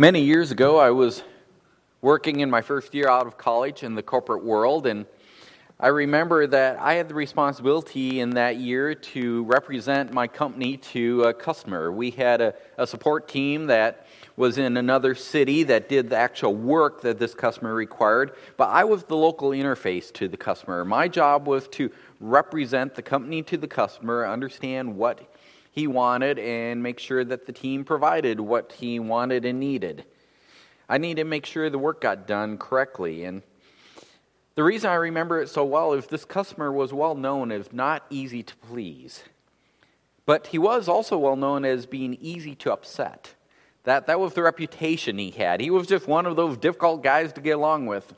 Many years ago, I was working in my first year out of college in the corporate world, and I remember that I had the responsibility in that year to represent my company to a customer. We had a, a, support team that was in another city that did the actual work that this customer required, but I was the local interface to the customer. My job was to represent the company to the customer, understand what he wanted and make sure that the team provided what he wanted and needed. I need to make sure the work got done correctly. And the reason I remember it so well is this customer was well known as not easy to please. But he was also well known as being easy to upset. That, that was the reputation he had. He was just one of those difficult guys to get along with.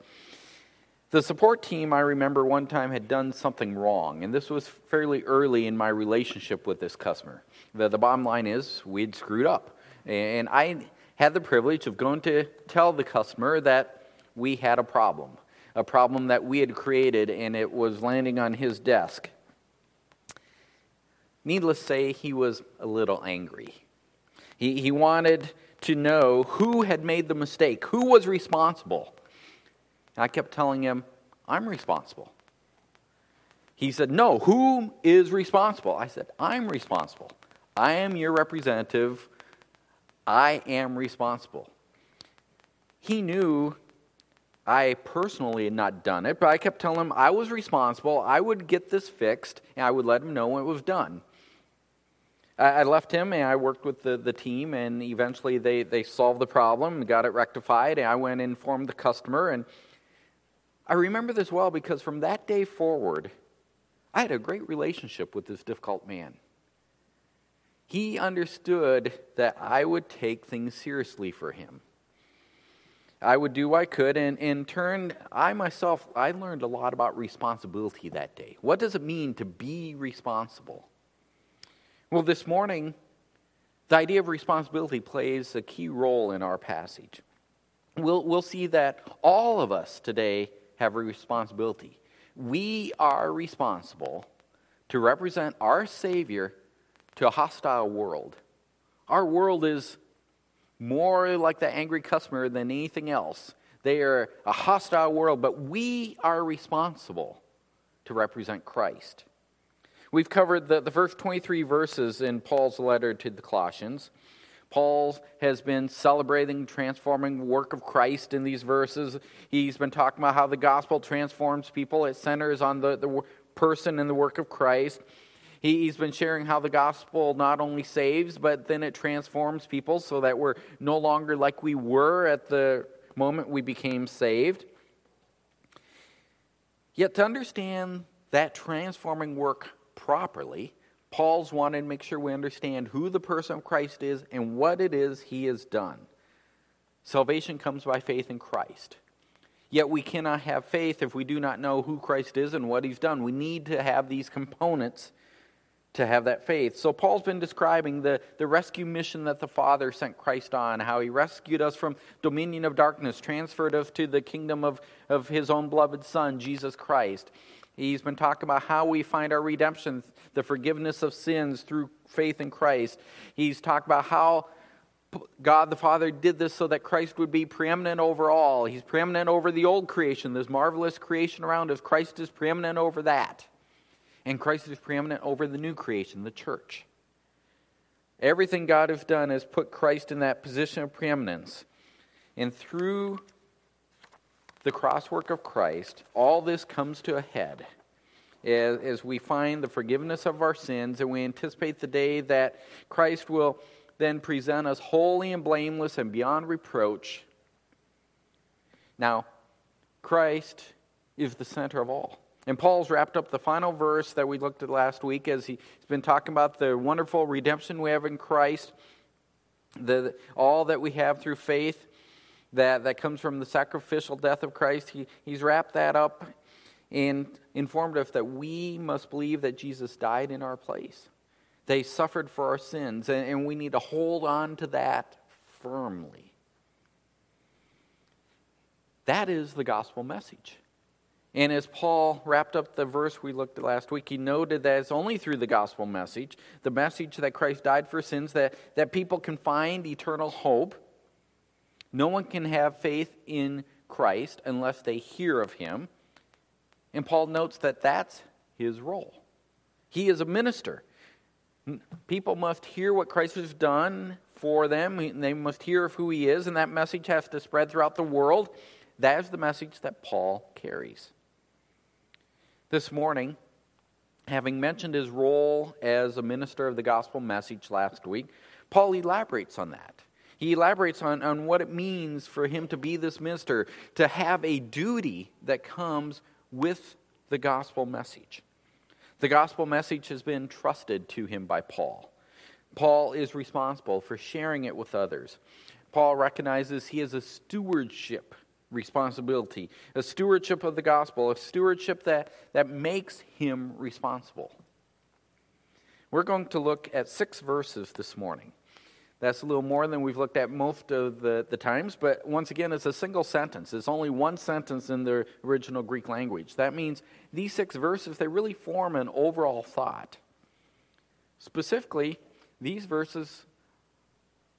The support team, I remember one time, had done something wrong, and this was fairly early in my relationship with this customer. The, the bottom line is, we'd screwed up. And I had the privilege of going to tell the customer that we had a problem, a problem that we had created, and it was landing on his desk. Needless to say, he was a little angry. He, he wanted to know who had made the mistake, who was responsible. And I kept telling him, I'm responsible. He said, No, who is responsible? I said, I'm responsible. I am your representative. I am responsible. He knew I personally had not done it, but I kept telling him I was responsible. I would get this fixed, and I would let him know when it was done. I left him and I worked with the, the team, and eventually they, they solved the problem and got it rectified. And I went and informed the customer, and I remember this well because from that day forward, I had a great relationship with this difficult man. He understood that I would take things seriously for him. I would do what I could, and in turn, I myself, I learned a lot about responsibility that day. What does it mean to be responsible? Well, this morning, the idea of responsibility plays a key role in our passage. We'll, we'll see that all of us today have a responsibility. We are responsible to represent our Savior to a hostile world. Our world is more like the angry customer than anything else. They are a hostile world, but we are responsible to represent Christ. We've covered the, the first 23 verses in Paul's letter to the Colossians. Paul has been celebrating transforming work of Christ in these verses. He's been talking about how the gospel transforms people. It centers on the, the person and the work of Christ. He, he's been sharing how the gospel not only saves, but then it transforms people so that we're no longer like we were at the moment we became saved. Yet to understand that transforming work properly, Paul's wanted to make sure we understand who the person of Christ is and what it is he has done. Salvation comes by faith in Christ. Yet we cannot have faith if we do not know who Christ is and what he's done. We need to have these components to have that faith. So Paul's been describing the, the rescue mission that the Father sent Christ on, how he rescued us from dominion of darkness, transferred us to the kingdom of, of his own beloved Son, Jesus Christ. He's been talking about how we find our redemption, the forgiveness of sins through faith in Christ. He's talked about how God the Father did this so that Christ would be preeminent over all. He's preeminent over the old creation, this marvelous creation around us. Christ is preeminent over that. And Christ is preeminent over the new creation, the church. Everything God has done has put Christ in that position of preeminence. And through the crosswork of Christ, all this comes to a head as, as we find the forgiveness of our sins and we anticipate the day that Christ will then present us holy and blameless and beyond reproach. Now, Christ is the center of all. And Paul's wrapped up the final verse that we looked at last week as he's been talking about the wonderful redemption we have in Christ, the, all that we have through faith that, that comes from the sacrificial death of Christ. He, he's wrapped that up and informed us that we must believe that Jesus died in our place. They suffered for our sins, and, and we need to hold on to that firmly. That is the gospel message. And as Paul wrapped up the verse we looked at last week, he noted that it's only through the gospel message, the message that Christ died for sins, that, that people can find eternal hope No one can have faith in Christ unless they hear of him. And Paul notes that that's his role. He is a minister. People must hear what Christ has done for them, they must hear of who he is, and that message has to spread throughout the world. That is the message that Paul carries. This morning, having mentioned his role as a minister of the gospel message last week, Paul elaborates on that. He elaborates on, on what it means for him to be this minister, to have a duty that comes with the gospel message. The gospel message has been trusted to him by Paul. Paul is responsible for sharing it with others. Paul recognizes he has a stewardship responsibility, a stewardship of the gospel, a stewardship that, that makes him responsible. We're going to look at six verses this morning. That's a little more than we've looked at most of the, the times, but once again, it's a single sentence. It's only one sentence in the original Greek language. That means these six verses, they really form an overall thought. Specifically, these verses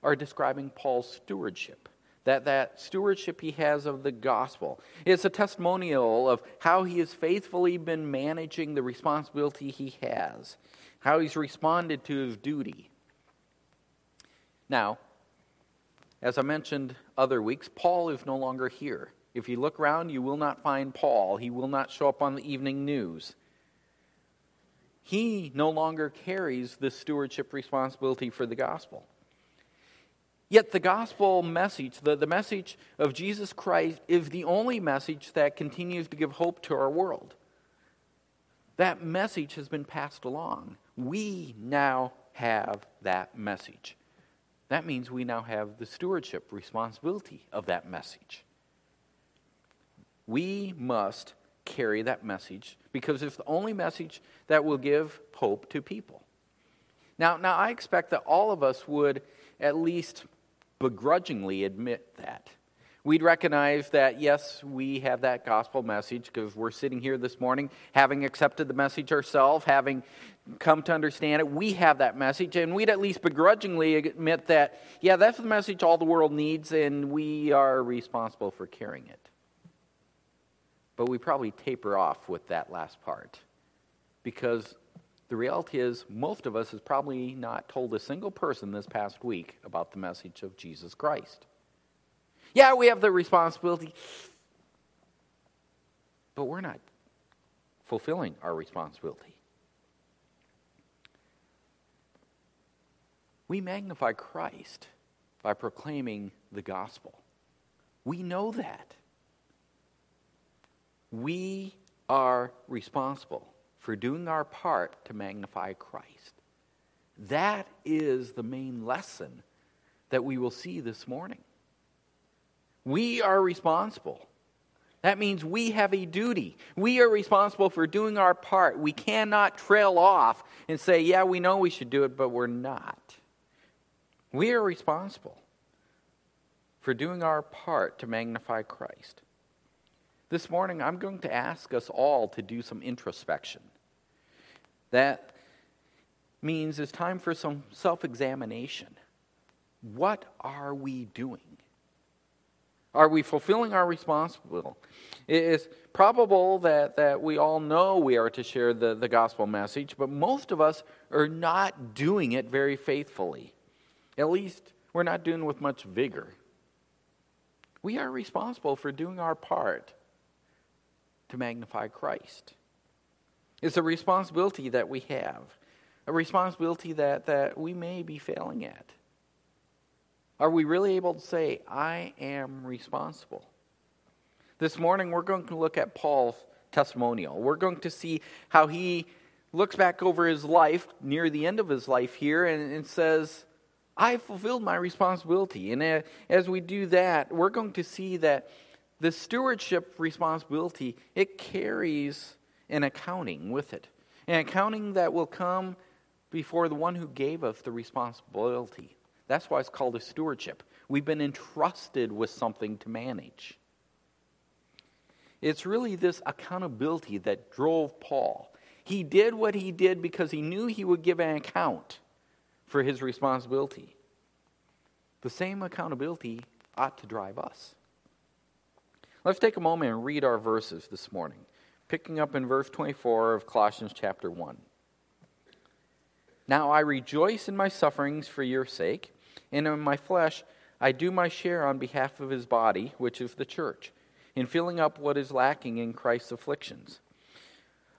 are describing Paul's stewardship. That, that stewardship he has of the gospel. It's a testimonial of how he has faithfully been managing the responsibility he has, how he's responded to his duty. Now, as I mentioned other weeks, Paul is no longer here. If you look around, you will not find Paul. He will not show up on the evening news. He no longer carries the stewardship responsibility for the gospel. Yet the gospel message, the, the message of Jesus Christ, is the only message that continues to give hope to our world. That message has been passed along. We now have that message. That means we now have the stewardship responsibility of that message. We must carry that message because it's the only message that will give hope to people. Now, now I expect that all of us would at least begrudgingly admit that we'd recognize that, yes, we have that gospel message because we're sitting here this morning having accepted the message ourselves, having come to understand it. We have that message, and we'd at least begrudgingly admit that, yeah, that's the message all the world needs, and we are responsible for carrying it. But we probably taper off with that last part because the reality is, most of us has probably not told a single person this past week about the message of Jesus Christ. Yeah, we have the responsibility, but we're not fulfilling our responsibility. We magnify Christ by proclaiming the gospel. We know that. We are responsible for doing our part to magnify Christ. That is the main lesson that we will see this morning. We are responsible. That means we have a duty. We are responsible for doing our part. We cannot trail off and say, yeah, we know we should do it, but we're not. We are responsible for doing our part to magnify Christ. This morning, I'm going to ask us all to do some introspection. That means it's time for some self examination. What are we doing? Are we fulfilling our responsibility? It is probable that, that we all know we are to share the, the gospel message, but most of us are not doing it very faithfully. At least, we're not doing with much vigor. We are responsible for doing our part to magnify Christ. It's a responsibility that we have, a responsibility that, that we may be failing at. Are we really able to say, I am responsible? This morning, we're going to look at Paul's testimonial. We're going to see how he looks back over his life, near the end of his life here, and, and says, I fulfilled my responsibility. And as we do that, we're going to see that the stewardship responsibility, it carries an accounting with it. An accounting that will come before the one who gave us the responsibility. That's why it's called a stewardship. We've been entrusted with something to manage. It's really this accountability that drove Paul. He did what he did because he knew he would give an account for his responsibility. The same accountability ought to drive us. Let's take a moment and read our verses this morning, picking up in verse 24 of Colossians chapter 1. Now I rejoice in my sufferings for your sake, and in my flesh I do my share on behalf of his body, which is the church, in filling up what is lacking in Christ's afflictions.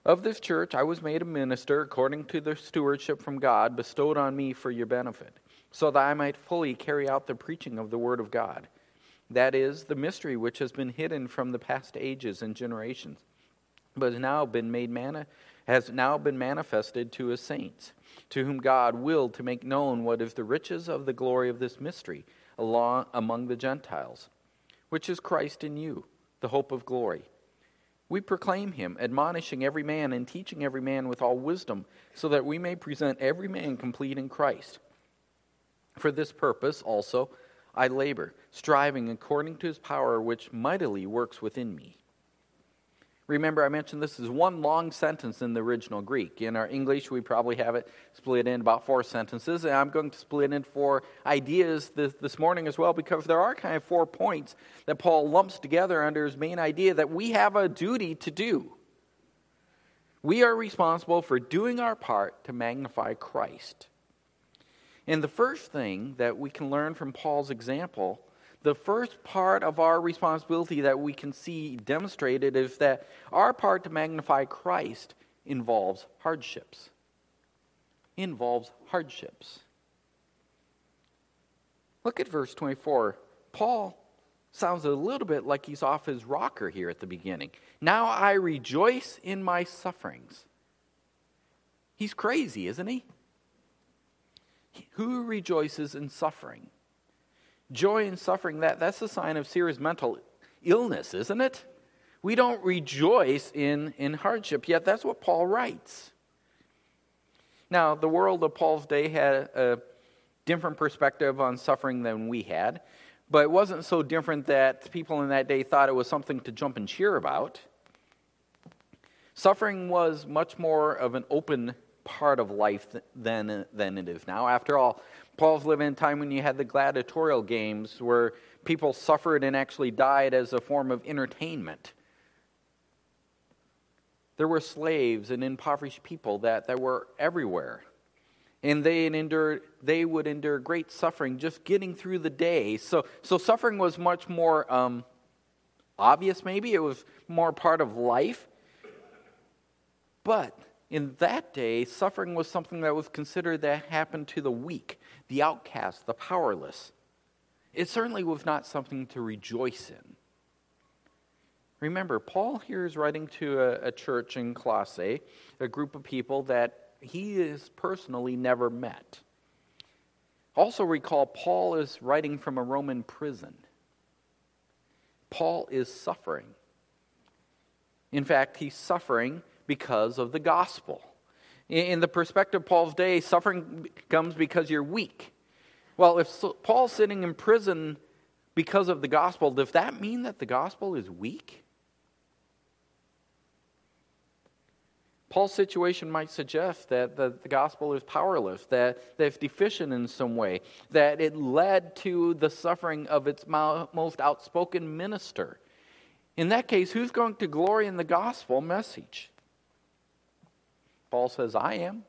Of this church I was made a minister according to the stewardship from God bestowed on me for your benefit, so that I might fully carry out the preaching of the word of God. That is, the mystery which has been hidden from the past ages and generations, but has now been made mani- has now been manifested to his saints, to whom God willed to make known what is the riches of the glory of this mystery along, among the Gentiles, which is Christ in you, the hope of glory. We proclaim him, admonishing every man and teaching every man with all wisdom, so that we may present every man complete in Christ. For this purpose also I labor, striving according to his power which mightily works within me. Remember, I mentioned this is one long sentence in the original Greek. In our English, we probably have it split in about four sentences, and I'm going to split in four ideas this, this morning as well, because there are kind of four points that Paul lumps together under his main idea that we have a duty to do. We are responsible for doing our part to magnify Christ. And the first thing that we can learn from Paul's example the first part of our responsibility that we can see demonstrated is that our part to magnify Christ involves hardships. Involves hardships. Look at verse 24. Paul sounds a little bit like he's off his rocker here at the beginning. Now I rejoice in my sufferings. He's crazy, isn't he? Who rejoices in suffering? Joy in suffering, that, that's a sign of serious mental illness, isn't it? We don't rejoice in, in hardship, yet that's what Paul writes. Now, the world of Paul's day had a different perspective on suffering than we had, but it wasn't so different that people in that day thought it was something to jump and cheer about. Suffering was much more of an open part of life than, than it is now. After all, Paul's living in a time when you had the gladiatorial games where people suffered and actually died as a form of entertainment. There were slaves and impoverished people that, that were everywhere. And they, endure, they would endure great suffering just getting through the day. So, so suffering was much more um, obvious, maybe. It was more part of life. But in that day, suffering was something that was considered that happened to the weak, the outcast, the powerless. It certainly was not something to rejoice in. Remember, Paul here is writing to a, a church in Colossae, a group of people that he has personally never met. Also, recall, Paul is writing from a Roman prison. Paul is suffering. In fact, he's suffering because of the gospel. In the perspective of Paul's day, suffering comes because you're weak. Well, if Paul's sitting in prison because of the gospel, does that mean that the gospel is weak? Paul's situation might suggest that the, the gospel is powerless, that, that it's deficient in some way, that it led to the suffering of its most outspoken minister. In that case, who's going to glory in the gospel message? Paul says, I am.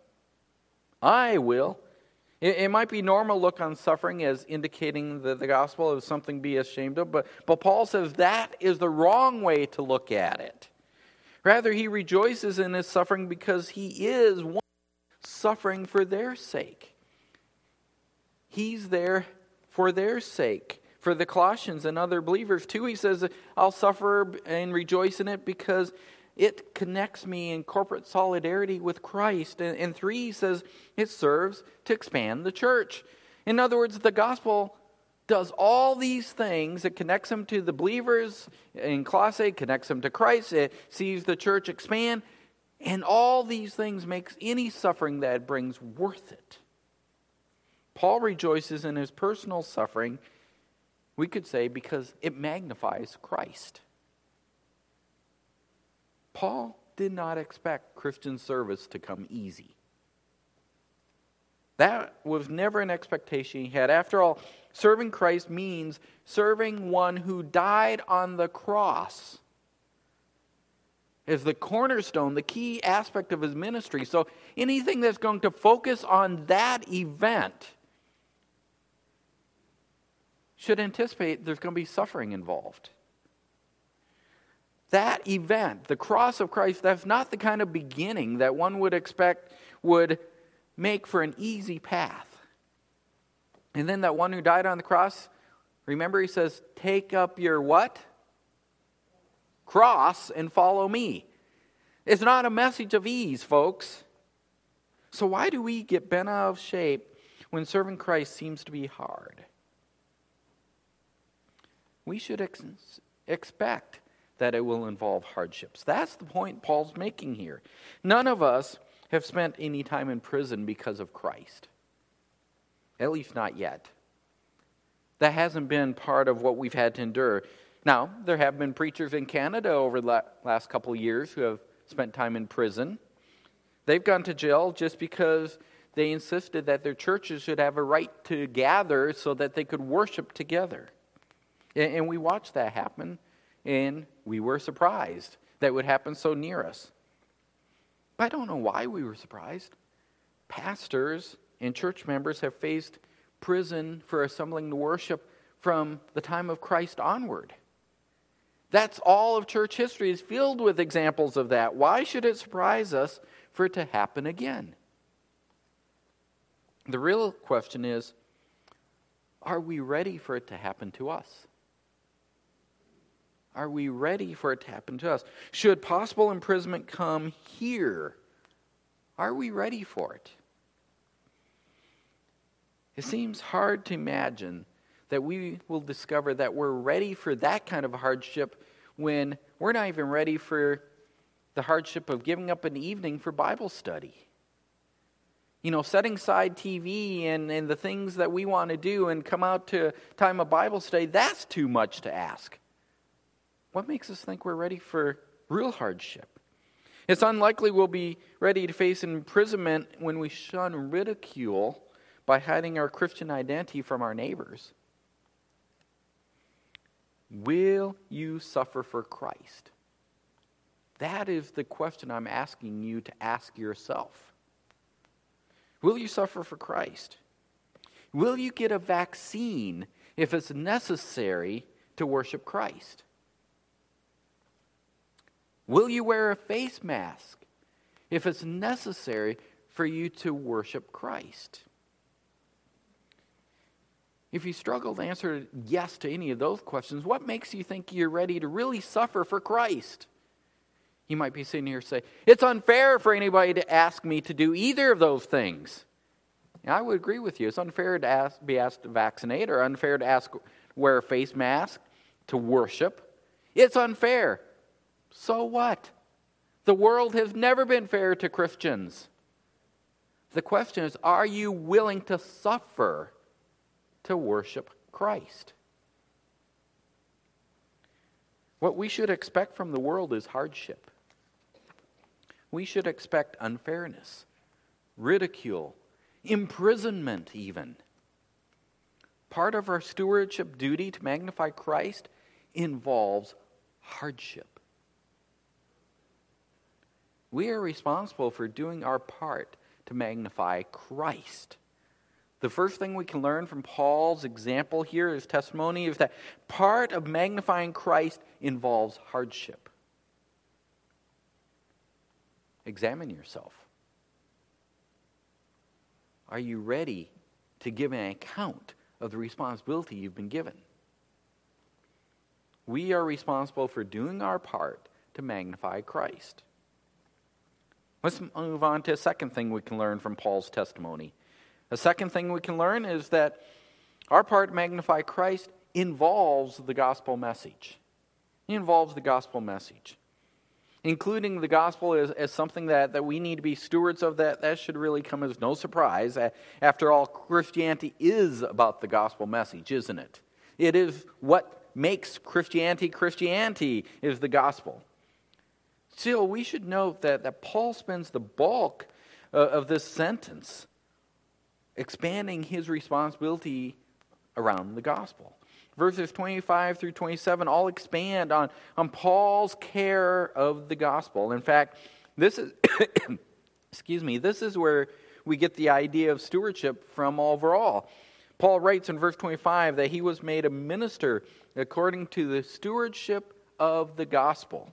I will. It, it might be normal look on suffering as indicating that the gospel is something to be ashamed of, but, but Paul says that is the wrong way to look at it. Rather, he rejoices in his suffering because he is one suffering for their sake. He's there for their sake. For the Colossians and other believers, too, he says, I'll suffer and rejoice in it because it connects me in corporate solidarity with Christ. And, and three, says it serves to expand the church. In other words, the gospel does all these things. It connects them to the believers in Colossae, connects them to Christ, it sees the church expand, and all these things makes any suffering that it brings worth it. Paul rejoices in his personal suffering, we could say, because it magnifies Christ. Paul did not expect Christian service to come easy. That was never an expectation he had. After all, serving Christ means serving one who died on the cross is the cornerstone, the key aspect of his ministry. So anything that's going to focus on that event should anticipate there's going to be suffering involved. That event, the cross of Christ, that's not the kind of beginning that one would expect would make for an easy path. And then that one who died on the cross, remember he says, Take up your what? Cross and follow me. It's not a message of ease, folks. So, why do we get bent out of shape when serving Christ seems to be hard? We should ex- expect that it will involve hardships. That's the point Paul's making here. None of us have spent any time in prison because of Christ. At least not yet. That hasn't been part of what we've had to endure. Now, there have been preachers in Canada over the last couple of years who have spent time in prison. They've gone to jail just because they insisted that their churches should have a right to gather so that they could worship together. And we watched that happen, and we were surprised that would happen so near us. But I don't know why we were surprised. Pastors and church members have faced prison for assembling to worship from the time of Christ onward. That's all of church history is filled with examples of that. Why should it surprise us for it to happen again? The real question is are we ready for it to happen to us? Are we ready for it to happen to us? Should possible imprisonment come here, are we ready for it? It seems hard to imagine that we will discover that we're ready for that kind of hardship when we're not even ready for the hardship of giving up an evening for Bible study. You know, setting aside TV and, and the things that we want to do and come out to time of Bible study, that's too much to ask. What makes us think we're ready for real hardship? It's unlikely we'll be ready to face imprisonment when we shun ridicule by hiding our Christian identity from our neighbors. Will you suffer for Christ? That is the question I'm asking you to ask yourself. Will you suffer for Christ? Will you get a vaccine if it's necessary to worship Christ? Will you wear a face mask if it's necessary for you to worship Christ? If you struggle to answer yes to any of those questions, what makes you think you're ready to really suffer for Christ? You might be sitting here say, It's unfair for anybody to ask me to do either of those things. And I would agree with you. It's unfair to ask, be asked to vaccinate or unfair to ask wear a face mask to worship. It's unfair. So what? The world has never been fair to Christians. The question is are you willing to suffer to worship Christ? What we should expect from the world is hardship. We should expect unfairness, ridicule, imprisonment, even. Part of our stewardship duty to magnify Christ involves hardship. We are responsible for doing our part to magnify Christ. The first thing we can learn from Paul's example here, his testimony, is that part of magnifying Christ involves hardship. Examine yourself. Are you ready to give an account of the responsibility you've been given? We are responsible for doing our part to magnify Christ. Let's move on to a second thing we can learn from Paul's testimony. A second thing we can learn is that our part, magnify Christ, involves the gospel message. It involves the gospel message. Including the gospel as, as something that, that we need to be stewards of, that, that should really come as no surprise. After all, Christianity is about the gospel message, isn't it? It is what makes Christianity Christianity, is the gospel. Still, we should note that, that Paul spends the bulk uh, of this sentence expanding his responsibility around the gospel. Verses 25 through 27 all expand on, on Paul's care of the gospel. In fact, this is, excuse me, this is where we get the idea of stewardship from overall. Paul writes in verse 25 that he was made a minister according to the stewardship of the gospel.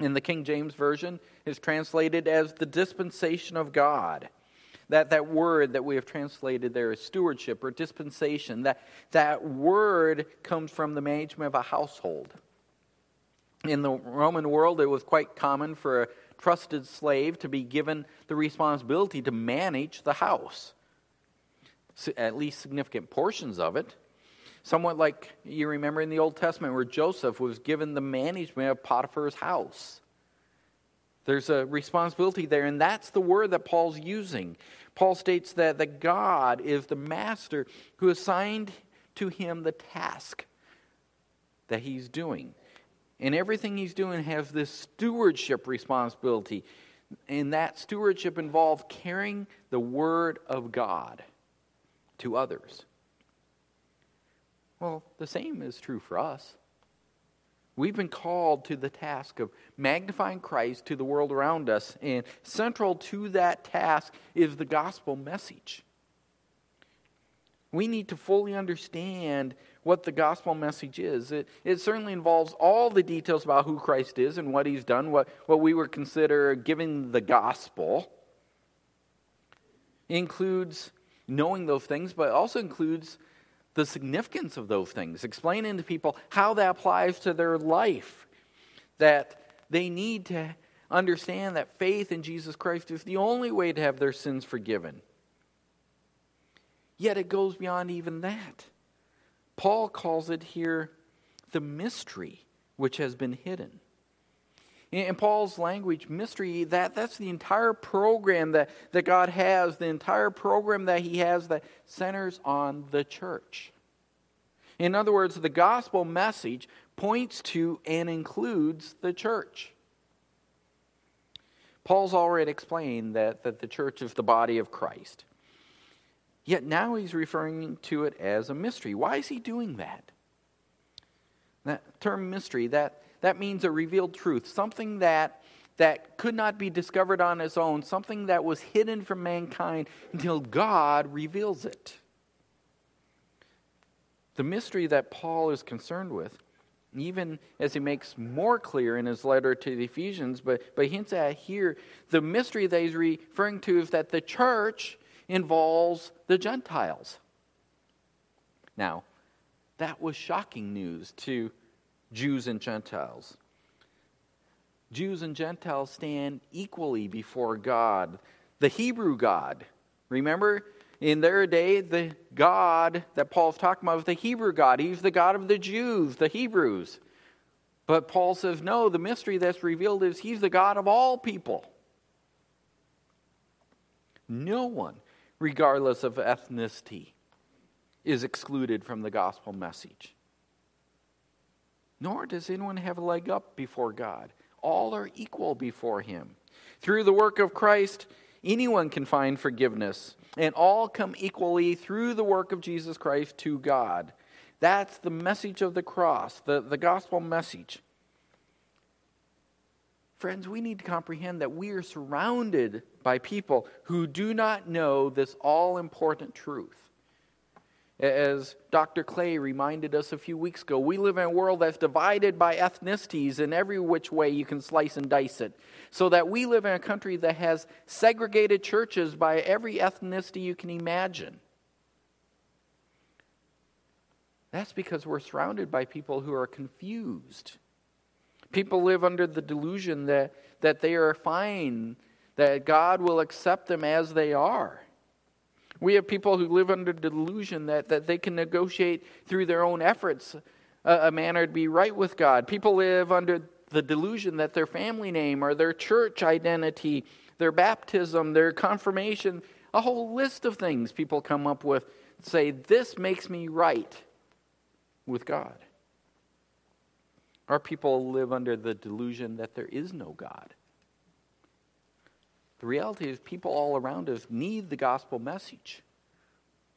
In the King James Version, is translated as the dispensation of God. That, that word that we have translated there is stewardship or dispensation. That, that word comes from the management of a household. In the Roman world, it was quite common for a trusted slave to be given the responsibility to manage the house, at least significant portions of it. Somewhat like you remember in the Old Testament where Joseph was given the management of Potiphar's house. There's a responsibility there, and that's the word that Paul's using. Paul states that, that God is the master who assigned to him the task that he's doing. And everything he's doing has this stewardship responsibility. And that stewardship involves carrying the word of God to others. Well, the same is true for us. We've been called to the task of magnifying Christ to the world around us, and central to that task is the gospel message. We need to fully understand what the gospel message is. It, it certainly involves all the details about who Christ is and what he's done, what, what we would consider giving the gospel. It includes knowing those things, but also includes the significance of those things, explaining to people how that applies to their life, that they need to understand that faith in Jesus Christ is the only way to have their sins forgiven. Yet it goes beyond even that. Paul calls it here the mystery which has been hidden. In Paul's language, mystery, that, that's the entire program that, that God has, the entire program that He has that centers on the church. In other words, the gospel message points to and includes the church. Paul's already explained that, that the church is the body of Christ. Yet now he's referring to it as a mystery. Why is he doing that? That term mystery, that that means a revealed truth, something that, that could not be discovered on its own, something that was hidden from mankind until God reveals it. The mystery that Paul is concerned with, even as he makes more clear in his letter to the Ephesians, but, but hints at here, the mystery that he's referring to is that the church involves the Gentiles. Now, that was shocking news to Jews and Gentiles. Jews and Gentiles stand equally before God, the Hebrew God. Remember, in their day, the God that Paul's talking about was the Hebrew God. He's the God of the Jews, the Hebrews. But Paul says, no, the mystery that's revealed is he's the God of all people. No one, regardless of ethnicity, is excluded from the gospel message nor does anyone have a leg up before God. All are equal before Him. Through the work of Christ, anyone can find forgiveness, and all come equally through the work of Jesus Christ to God. That's the message of the cross, the, the gospel message. Friends, we need to comprehend that we are surrounded by people who do not know this all important truth. As Dr. Clay reminded us a few weeks ago, we live in a world that's divided by ethnicities in every which way you can slice and dice it. So that we live in a country that has segregated churches by every ethnicity you can imagine. That's because we're surrounded by people who are confused. People live under the delusion that, that they are fine, that God will accept them as they are. We have people who live under delusion that, that they can negotiate through their own efforts a, a manner to be right with God. People live under the delusion that their family name or their church identity, their baptism, their confirmation, a whole list of things people come up with say, This makes me right with God. Our people live under the delusion that there is no God. The reality is, people all around us need the gospel message.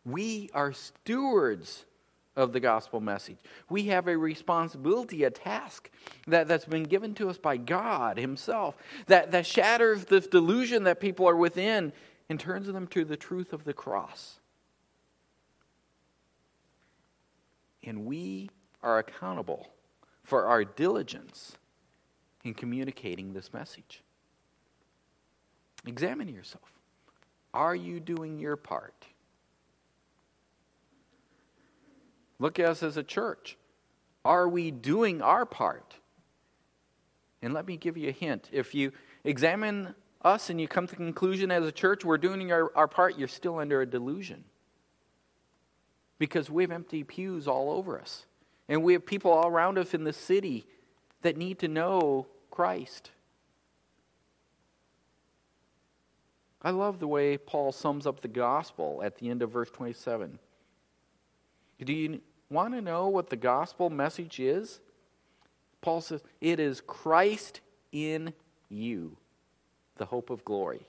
We are stewards of the gospel message. We have a responsibility, a task that, that's been given to us by God Himself that, that shatters this delusion that people are within and turns them to the truth of the cross. And we are accountable for our diligence in communicating this message. Examine yourself. Are you doing your part? Look at us as a church. Are we doing our part? And let me give you a hint. If you examine us and you come to the conclusion as a church we're doing our, our part, you're still under a delusion. Because we have empty pews all over us. And we have people all around us in the city that need to know Christ. I love the way Paul sums up the gospel at the end of verse 27. Do you want to know what the gospel message is? Paul says, It is Christ in you, the hope of glory.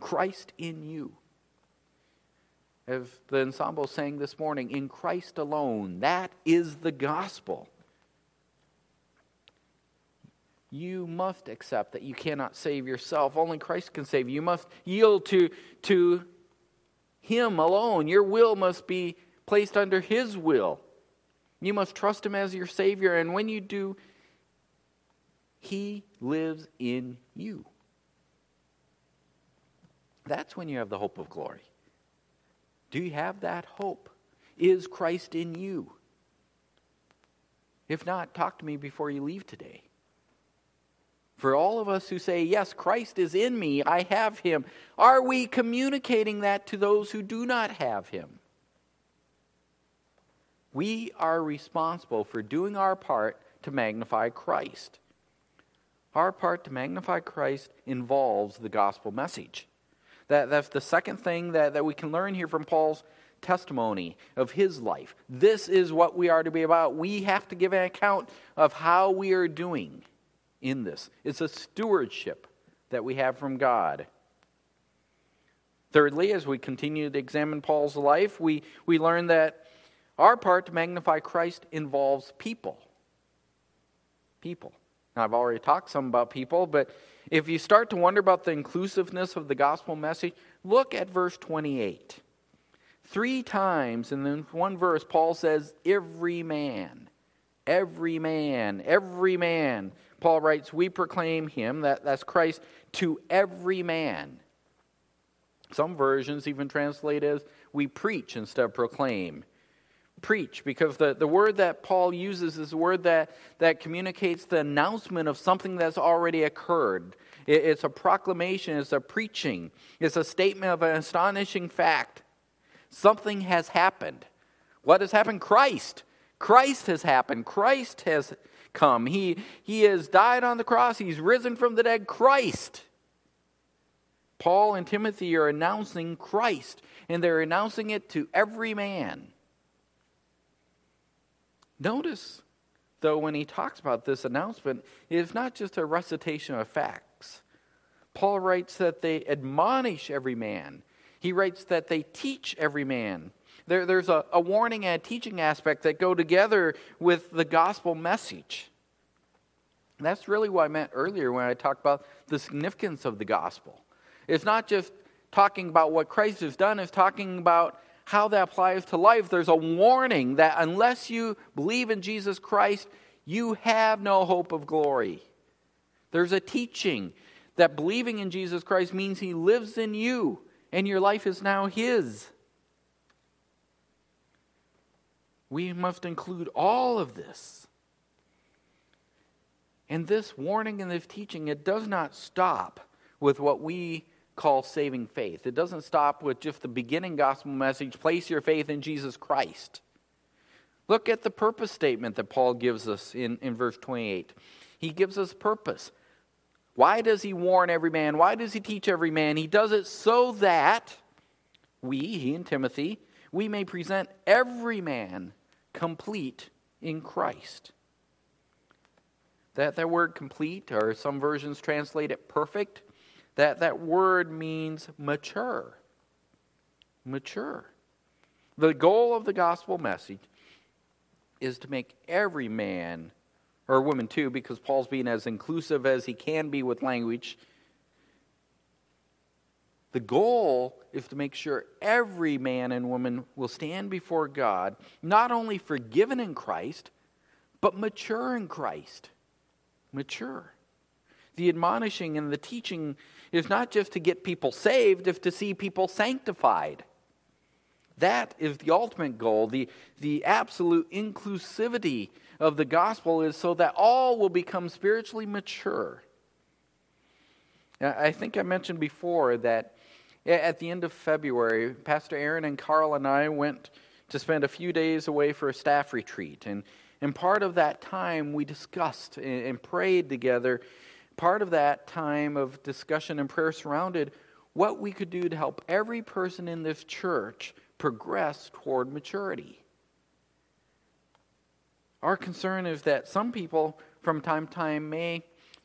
Christ in you. As the ensemble sang this morning, in Christ alone, that is the gospel. You must accept that you cannot save yourself. Only Christ can save you. You must yield to, to Him alone. Your will must be placed under His will. You must trust Him as your Savior, and when you do, He lives in you. That's when you have the hope of glory. Do you have that hope? Is Christ in you? If not, talk to me before you leave today. For all of us who say, Yes, Christ is in me, I have him, are we communicating that to those who do not have him? We are responsible for doing our part to magnify Christ. Our part to magnify Christ involves the gospel message. That, that's the second thing that, that we can learn here from Paul's testimony of his life. This is what we are to be about. We have to give an account of how we are doing in this. It's a stewardship that we have from God. Thirdly, as we continue to examine Paul's life, we, we learn that our part to magnify Christ involves people. People. Now, I've already talked some about people, but if you start to wonder about the inclusiveness of the gospel message, look at verse 28. Three times in one verse, Paul says, Every man, every man, every man. Paul writes, We proclaim him, that, that's Christ, to every man. Some versions even translate as we preach instead of proclaim. Preach, because the, the word that Paul uses is a word that, that communicates the announcement of something that's already occurred. It, it's a proclamation, it's a preaching, it's a statement of an astonishing fact. Something has happened. What has happened? Christ. Christ has happened. Christ has come. He, he has died on the cross, he's risen from the dead. Christ. Paul and Timothy are announcing Christ, and they're announcing it to every man. Notice, though, when he talks about this announcement, it's not just a recitation of facts. Paul writes that they admonish every man, he writes that they teach every man. There, there's a, a warning and a teaching aspect that go together with the gospel message. That's really what I meant earlier when I talked about the significance of the gospel. It's not just talking about what Christ has done, it's talking about how that applies to life. There's a warning that unless you believe in Jesus Christ, you have no hope of glory. There's a teaching that believing in Jesus Christ means he lives in you and your life is now his. We must include all of this. And this warning and this teaching, it does not stop with what we call saving faith. It doesn't stop with just the beginning gospel message place your faith in Jesus Christ. Look at the purpose statement that Paul gives us in, in verse 28. He gives us purpose. Why does he warn every man? Why does he teach every man? He does it so that we, he and Timothy, we may present every man complete in Christ. That, that word complete, or some versions translate it perfect, That, that word means mature. Mature. The goal of the gospel message is to make every man, or woman too, because Paul's being as inclusive as he can be with language. The goal is to make sure every man and woman will stand before God, not only forgiven in Christ, but mature in Christ. Mature. The admonishing and the teaching is not just to get people saved, it's to see people sanctified. That is the ultimate goal. The, the absolute inclusivity of the gospel is so that all will become spiritually mature. I think I mentioned before that at the end of February, Pastor Aaron and Carl and I went to spend a few days away for a staff retreat. And, and part of that time, we discussed and, and prayed together. Part of that time of discussion and prayer surrounded what we could do to help every person in this church progress toward maturity. Our concern is that some people from time to time may,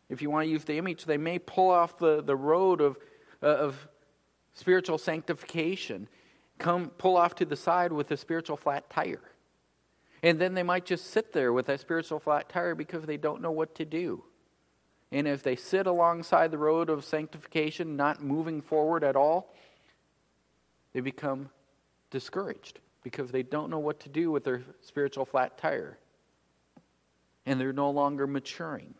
if you want to use the image, they may pull off the, the road of, uh, of spiritual sanctification, come pull off to the side with a spiritual flat tire. And then they might just sit there with that spiritual flat tire because they don't know what to do. And if they sit alongside the road of sanctification, not moving forward at all, they become discouraged because they don't know what to do with their spiritual flat tire. And they're no longer maturing.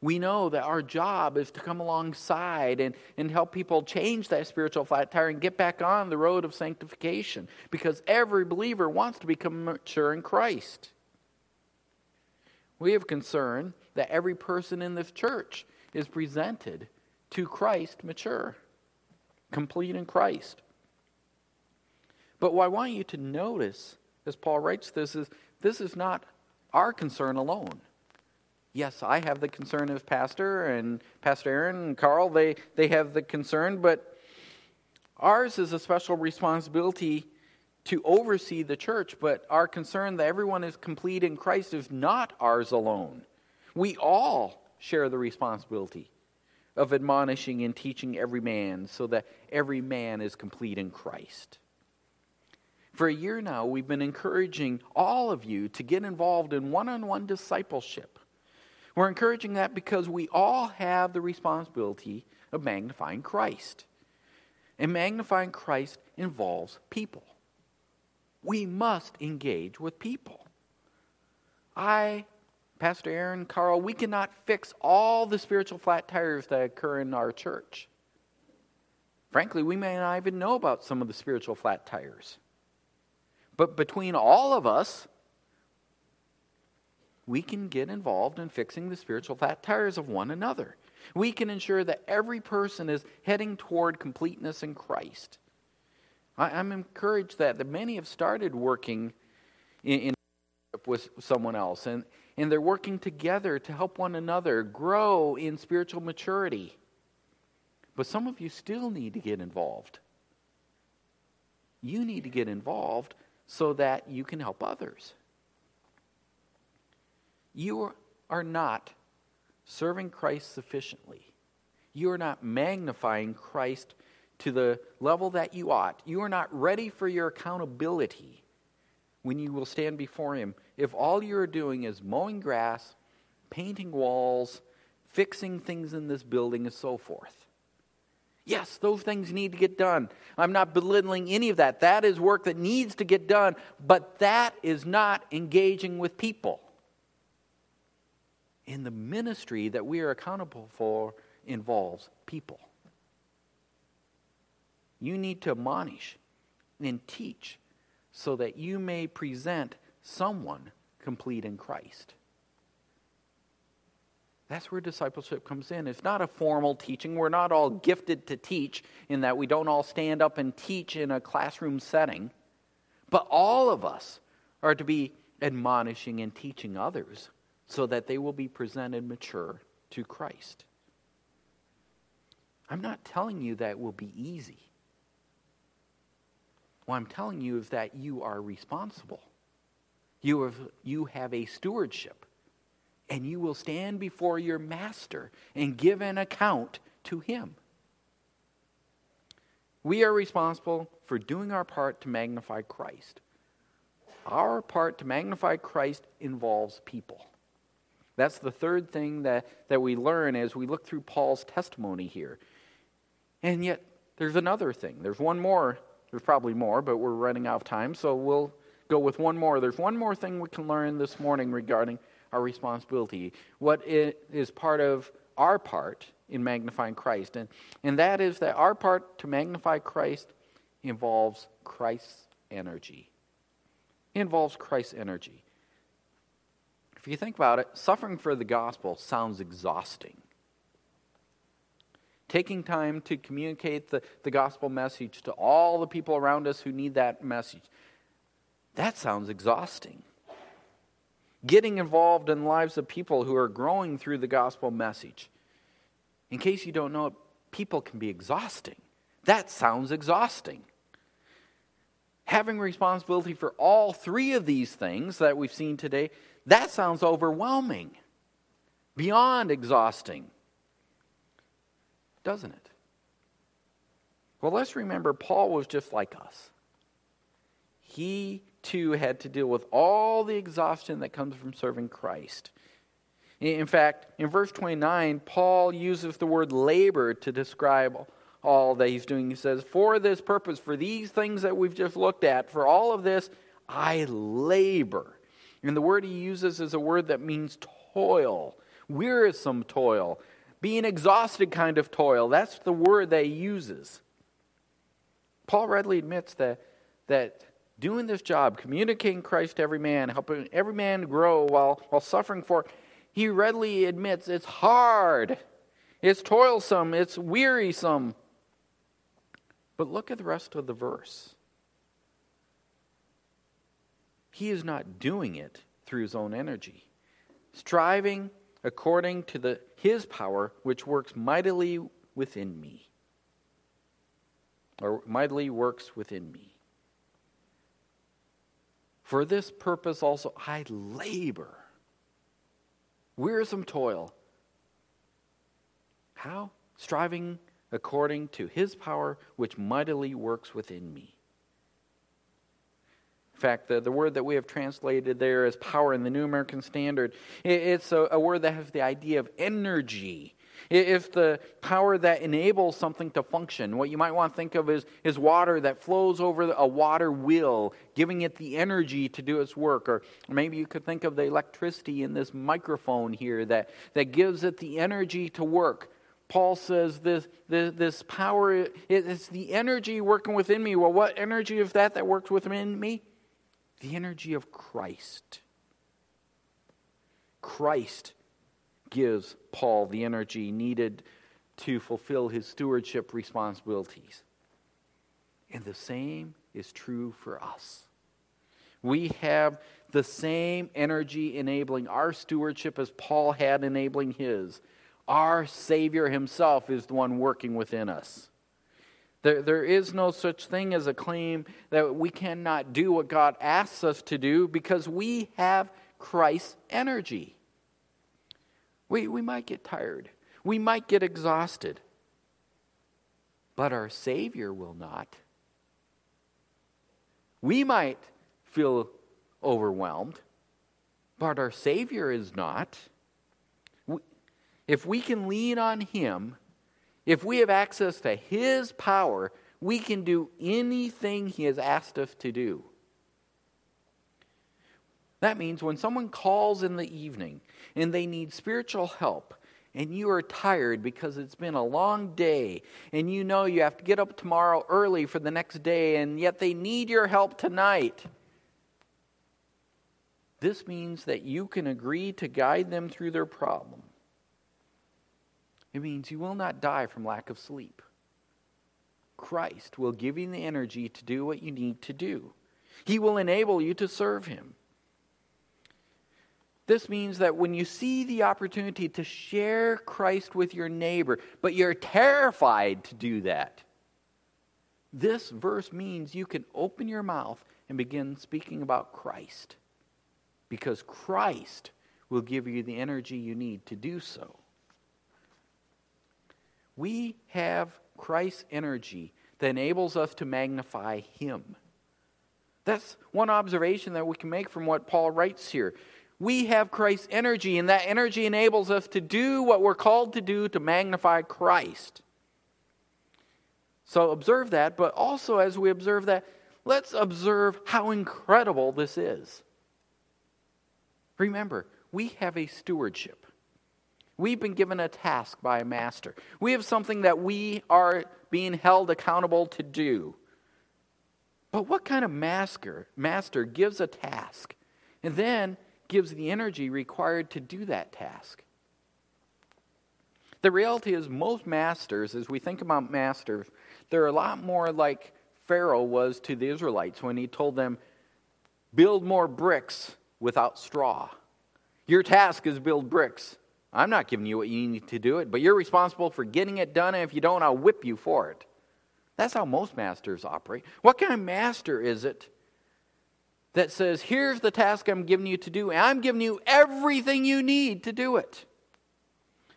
We know that our job is to come alongside and, and help people change that spiritual flat tire and get back on the road of sanctification because every believer wants to become mature in Christ. We have concern that every person in this church is presented to Christ mature, complete in Christ. But what I want you to notice as Paul writes this is this is not our concern alone. Yes, I have the concern of Pastor and Pastor Aaron and Carl, they, they have the concern, but ours is a special responsibility to oversee the church, but our concern that everyone is complete in Christ is not ours alone. We all share the responsibility of admonishing and teaching every man so that every man is complete in Christ. For a year now, we've been encouraging all of you to get involved in one on one discipleship. We're encouraging that because we all have the responsibility of magnifying Christ. And magnifying Christ involves people. We must engage with people. I, Pastor Aaron, Carl, we cannot fix all the spiritual flat tires that occur in our church. Frankly, we may not even know about some of the spiritual flat tires. But between all of us, we can get involved in fixing the spiritual flat tires of one another. We can ensure that every person is heading toward completeness in Christ. I, am encouraged that, that many have started working in, in with someone else, and, and they're working together to help one another grow in spiritual maturity. But some of you still need to get involved. You need to get involved so that you can help others. You are not serving Christ sufficiently. You are not magnifying Christ to the level that you ought. You are not ready for your accountability when you will stand before Him if all you're doing is mowing grass, painting walls, fixing things in this building, and so forth. Yes, those things need to get done. I'm not belittling any of that. That is work that needs to get done, but that is not engaging with people. In the ministry that we are accountable for involves people. You need to admonish and teach so that you may present someone complete in Christ. That's where discipleship comes in. It's not a formal teaching. We're not all gifted to teach in that we don't all stand up and teach in a classroom setting. But all of us are to be admonishing and teaching others so that they will be presented mature to Christ. I'm not telling you that will be easy. What I'm telling you is that you are responsible. You have, you have a stewardship and you will stand before your master and give an account to Him. We are responsible for doing our part to magnify Christ. Our part to magnify Christ involves people. That's the third thing that, that we learn as we look through Paul's testimony here. And yet, there's another thing. There's one more. There's probably more, but we're running out of time, so we'll go with one more. There's one more thing we can learn this morning regarding our responsibility, what is part of our part in magnifying Christ. And, and that is that our part to magnify Christ involves Christ's energy. It involves Christ's energy. If you think about it, suffering for the gospel sounds exhausting. Taking time to communicate the, the gospel message to all the people around us who need that message, that sounds exhausting getting involved in lives of people who are growing through the gospel message. In case you don't know people can be exhausting. That sounds exhausting. Having responsibility for all three of these things that we've seen today, that sounds overwhelming, beyond exhausting. Doesn't it? Well, let's remember Paul was just like us. He too had to deal with all the exhaustion that comes from serving Christ. In fact, in verse 29, Paul uses the word labor to describe all that he's doing. He says, For this purpose, for these things that we've just looked at, for all of this, I labor. And the word he uses is a word that means toil, wearisome toil, being exhausted kind of toil. That's the word that he uses. Paul readily admits that, that doing this job, communicating Christ to every man, helping every man grow while, while suffering for, he readily admits it's hard, it's toilsome, it's wearisome. But look at the rest of the verse. He is not doing it through his own energy, striving according to the, his power, which works mightily within me, or mightily works within me. For this purpose also I labor. Wearisome toil. How? Striving according to his power, which mightily works within me. In fact, the, the word that we have translated there as power in the New American Standard, it, it's a, a word that has the idea of energy if the power that enables something to function, what you might want to think of is, is water that flows over a water wheel, giving it the energy to do its work. Or maybe you could think of the electricity in this microphone here that, that gives it the energy to work. Paul says this, this, this power, it's the energy working within me. Well, what energy is that that works within me? The energy of Christ. Christ gives Paul the energy needed to fulfill his stewardship responsibilities. And the same is true for us. We have the same energy enabling our stewardship as Paul had enabling his. Our Savior Himself is the one working within us. There, there is no such thing as a claim that we cannot do what God asks us to do because we have Christ's energy. We, we might get tired. We might get exhausted. But our Savior will not. We might feel overwhelmed, but our Savior is not. If we can lean on Him, if we have access to His power, we can do anything He has asked us to do. That means when someone calls in the evening and they need spiritual help, and you are tired because it's been a long day, and you know you have to get up tomorrow early for the next day, and yet they need your help tonight. This means that you can agree to guide them through their problem. It means you will not die from lack of sleep. Christ will give you the energy to do what you need to do. He will enable you to serve Him. This means that when you see the opportunity to share Christ with your neighbor, but you're terrified to do that, this verse means you can open your mouth and begin speaking about Christ because Christ will give you the energy you need to do so. We have Christ's energy that enables us to magnify Him. That's one observation that we can make from what Paul writes here. We have Christ's energy, and that energy enables us to do what we're called to do to magnify Christ. So observe that, but also as we observe that, let's observe how incredible this is. Remember, we have a stewardship. We've been given a task by a master. We have something that we are being held accountable to do. But what kind of master, master gives a task and then gives the energy required to do that task? The reality is, most masters, as we think about masters, they're a lot more like Pharaoh was to the Israelites when he told them, Build more bricks without straw. Your task is build bricks. I'm not giving you what you need to do it, but you're responsible for getting it done, and if you don't, I'll whip you for it. That's how most masters operate. What kind of master is it that says, Here's the task I'm giving you to do, and I'm giving you everything you need to do it?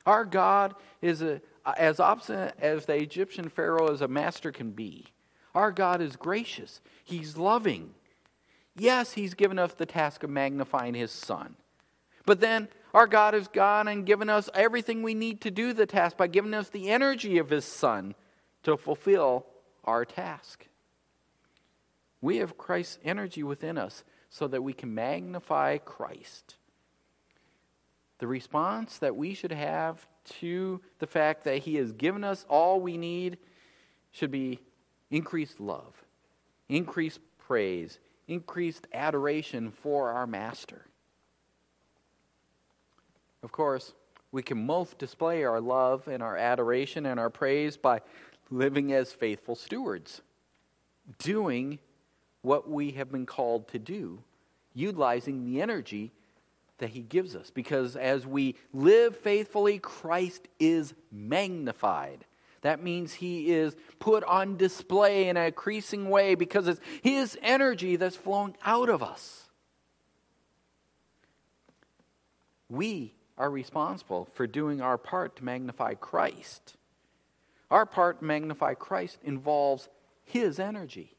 Our God is a, as opposite as the Egyptian Pharaoh as a master can be. Our God is gracious, He's loving. Yes, He's given us the task of magnifying His Son. But then our God has gone and given us everything we need to do the task by giving us the energy of His Son to fulfill our task. We have Christ's energy within us so that we can magnify Christ. The response that we should have to the fact that He has given us all we need should be increased love, increased praise, increased adoration for our Master. Of course, we can most display our love and our adoration and our praise by living as faithful stewards, doing what we have been called to do, utilizing the energy that He gives us. Because as we live faithfully, Christ is magnified. That means He is put on display in an increasing way because it's His energy that's flowing out of us. We are responsible for doing our part to magnify Christ. Our part to magnify Christ involves His energy.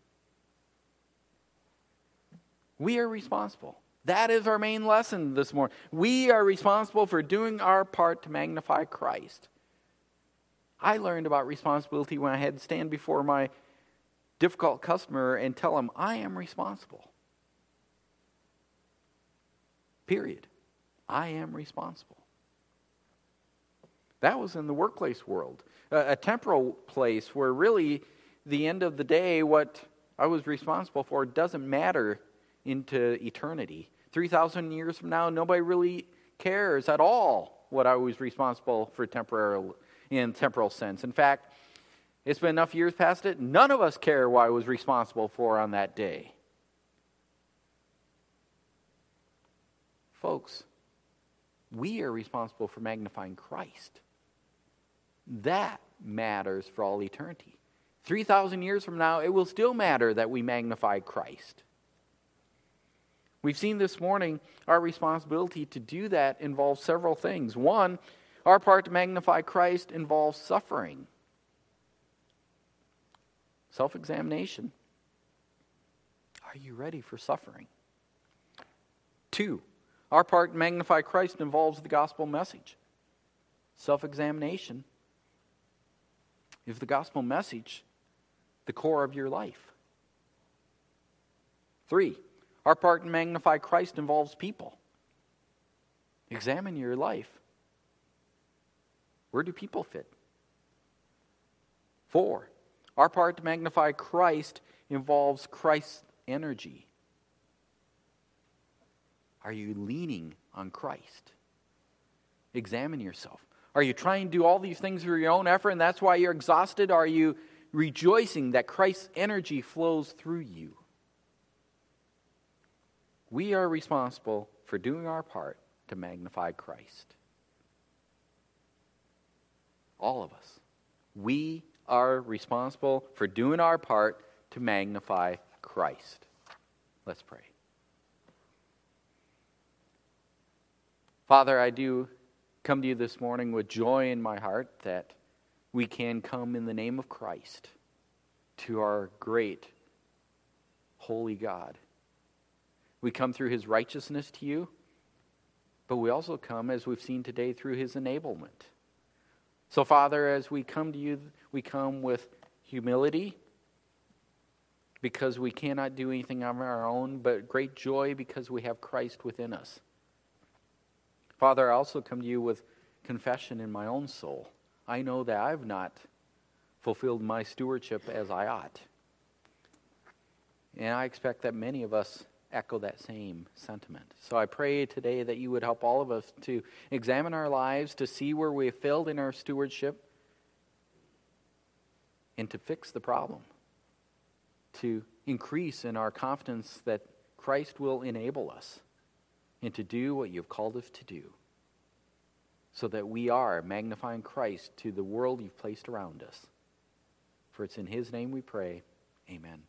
We are responsible. That is our main lesson this morning. We are responsible for doing our part to magnify Christ. I learned about responsibility when I had to stand before my difficult customer and tell him, I am responsible. Period. I am responsible. That was in the workplace world, a, temporal place where really the end of the day, what I was responsible for doesn't matter into eternity. 3,000 years from now, nobody really cares at all what I was responsible for temporal, in temporal sense. In fact, it's been enough years past it, none of us care what I was responsible for on that day. Folks, we are responsible for magnifying Christ. That matters for all eternity. 3,000 years from now, it will still matter that we magnify Christ. We've seen this morning our responsibility to do that involves several things. One, our part to magnify Christ involves suffering, self examination. Are you ready for suffering? Two, our part magnify Christ involves the gospel message, self examination. Is the gospel message the core of your life? Three, our part in magnify Christ involves people. Examine your life. Where do people fit? Four, our part to magnify Christ involves Christ's energy. Are you leaning on Christ? Examine yourself. Are you trying to do all these things through your own effort and that's why you're exhausted? Are you rejoicing that Christ's energy flows through you? We are responsible for doing our part to magnify Christ. All of us. We are responsible for doing our part to magnify Christ. Let's pray. Father, I do come to you this morning with joy in my heart that we can come in the name of Christ to our great, holy God. We come through his righteousness to you, but we also come, as we've seen today, through his enablement. So, Father, as we come to you, we come with humility because we cannot do anything on our own, but great joy because we have Christ within us. Father, I also come to you with confession in my own soul. I know that I've not fulfilled my stewardship as I ought. And I expect that many of us echo that same sentiment. So I pray today that you would help all of us to examine our lives, to see where we have failed in our stewardship, and to fix the problem, to increase in our confidence that Christ will enable us and to do what you've called us to do so that we are magnifying Christ to the world you've placed around us. For it's in his name we pray. Amen.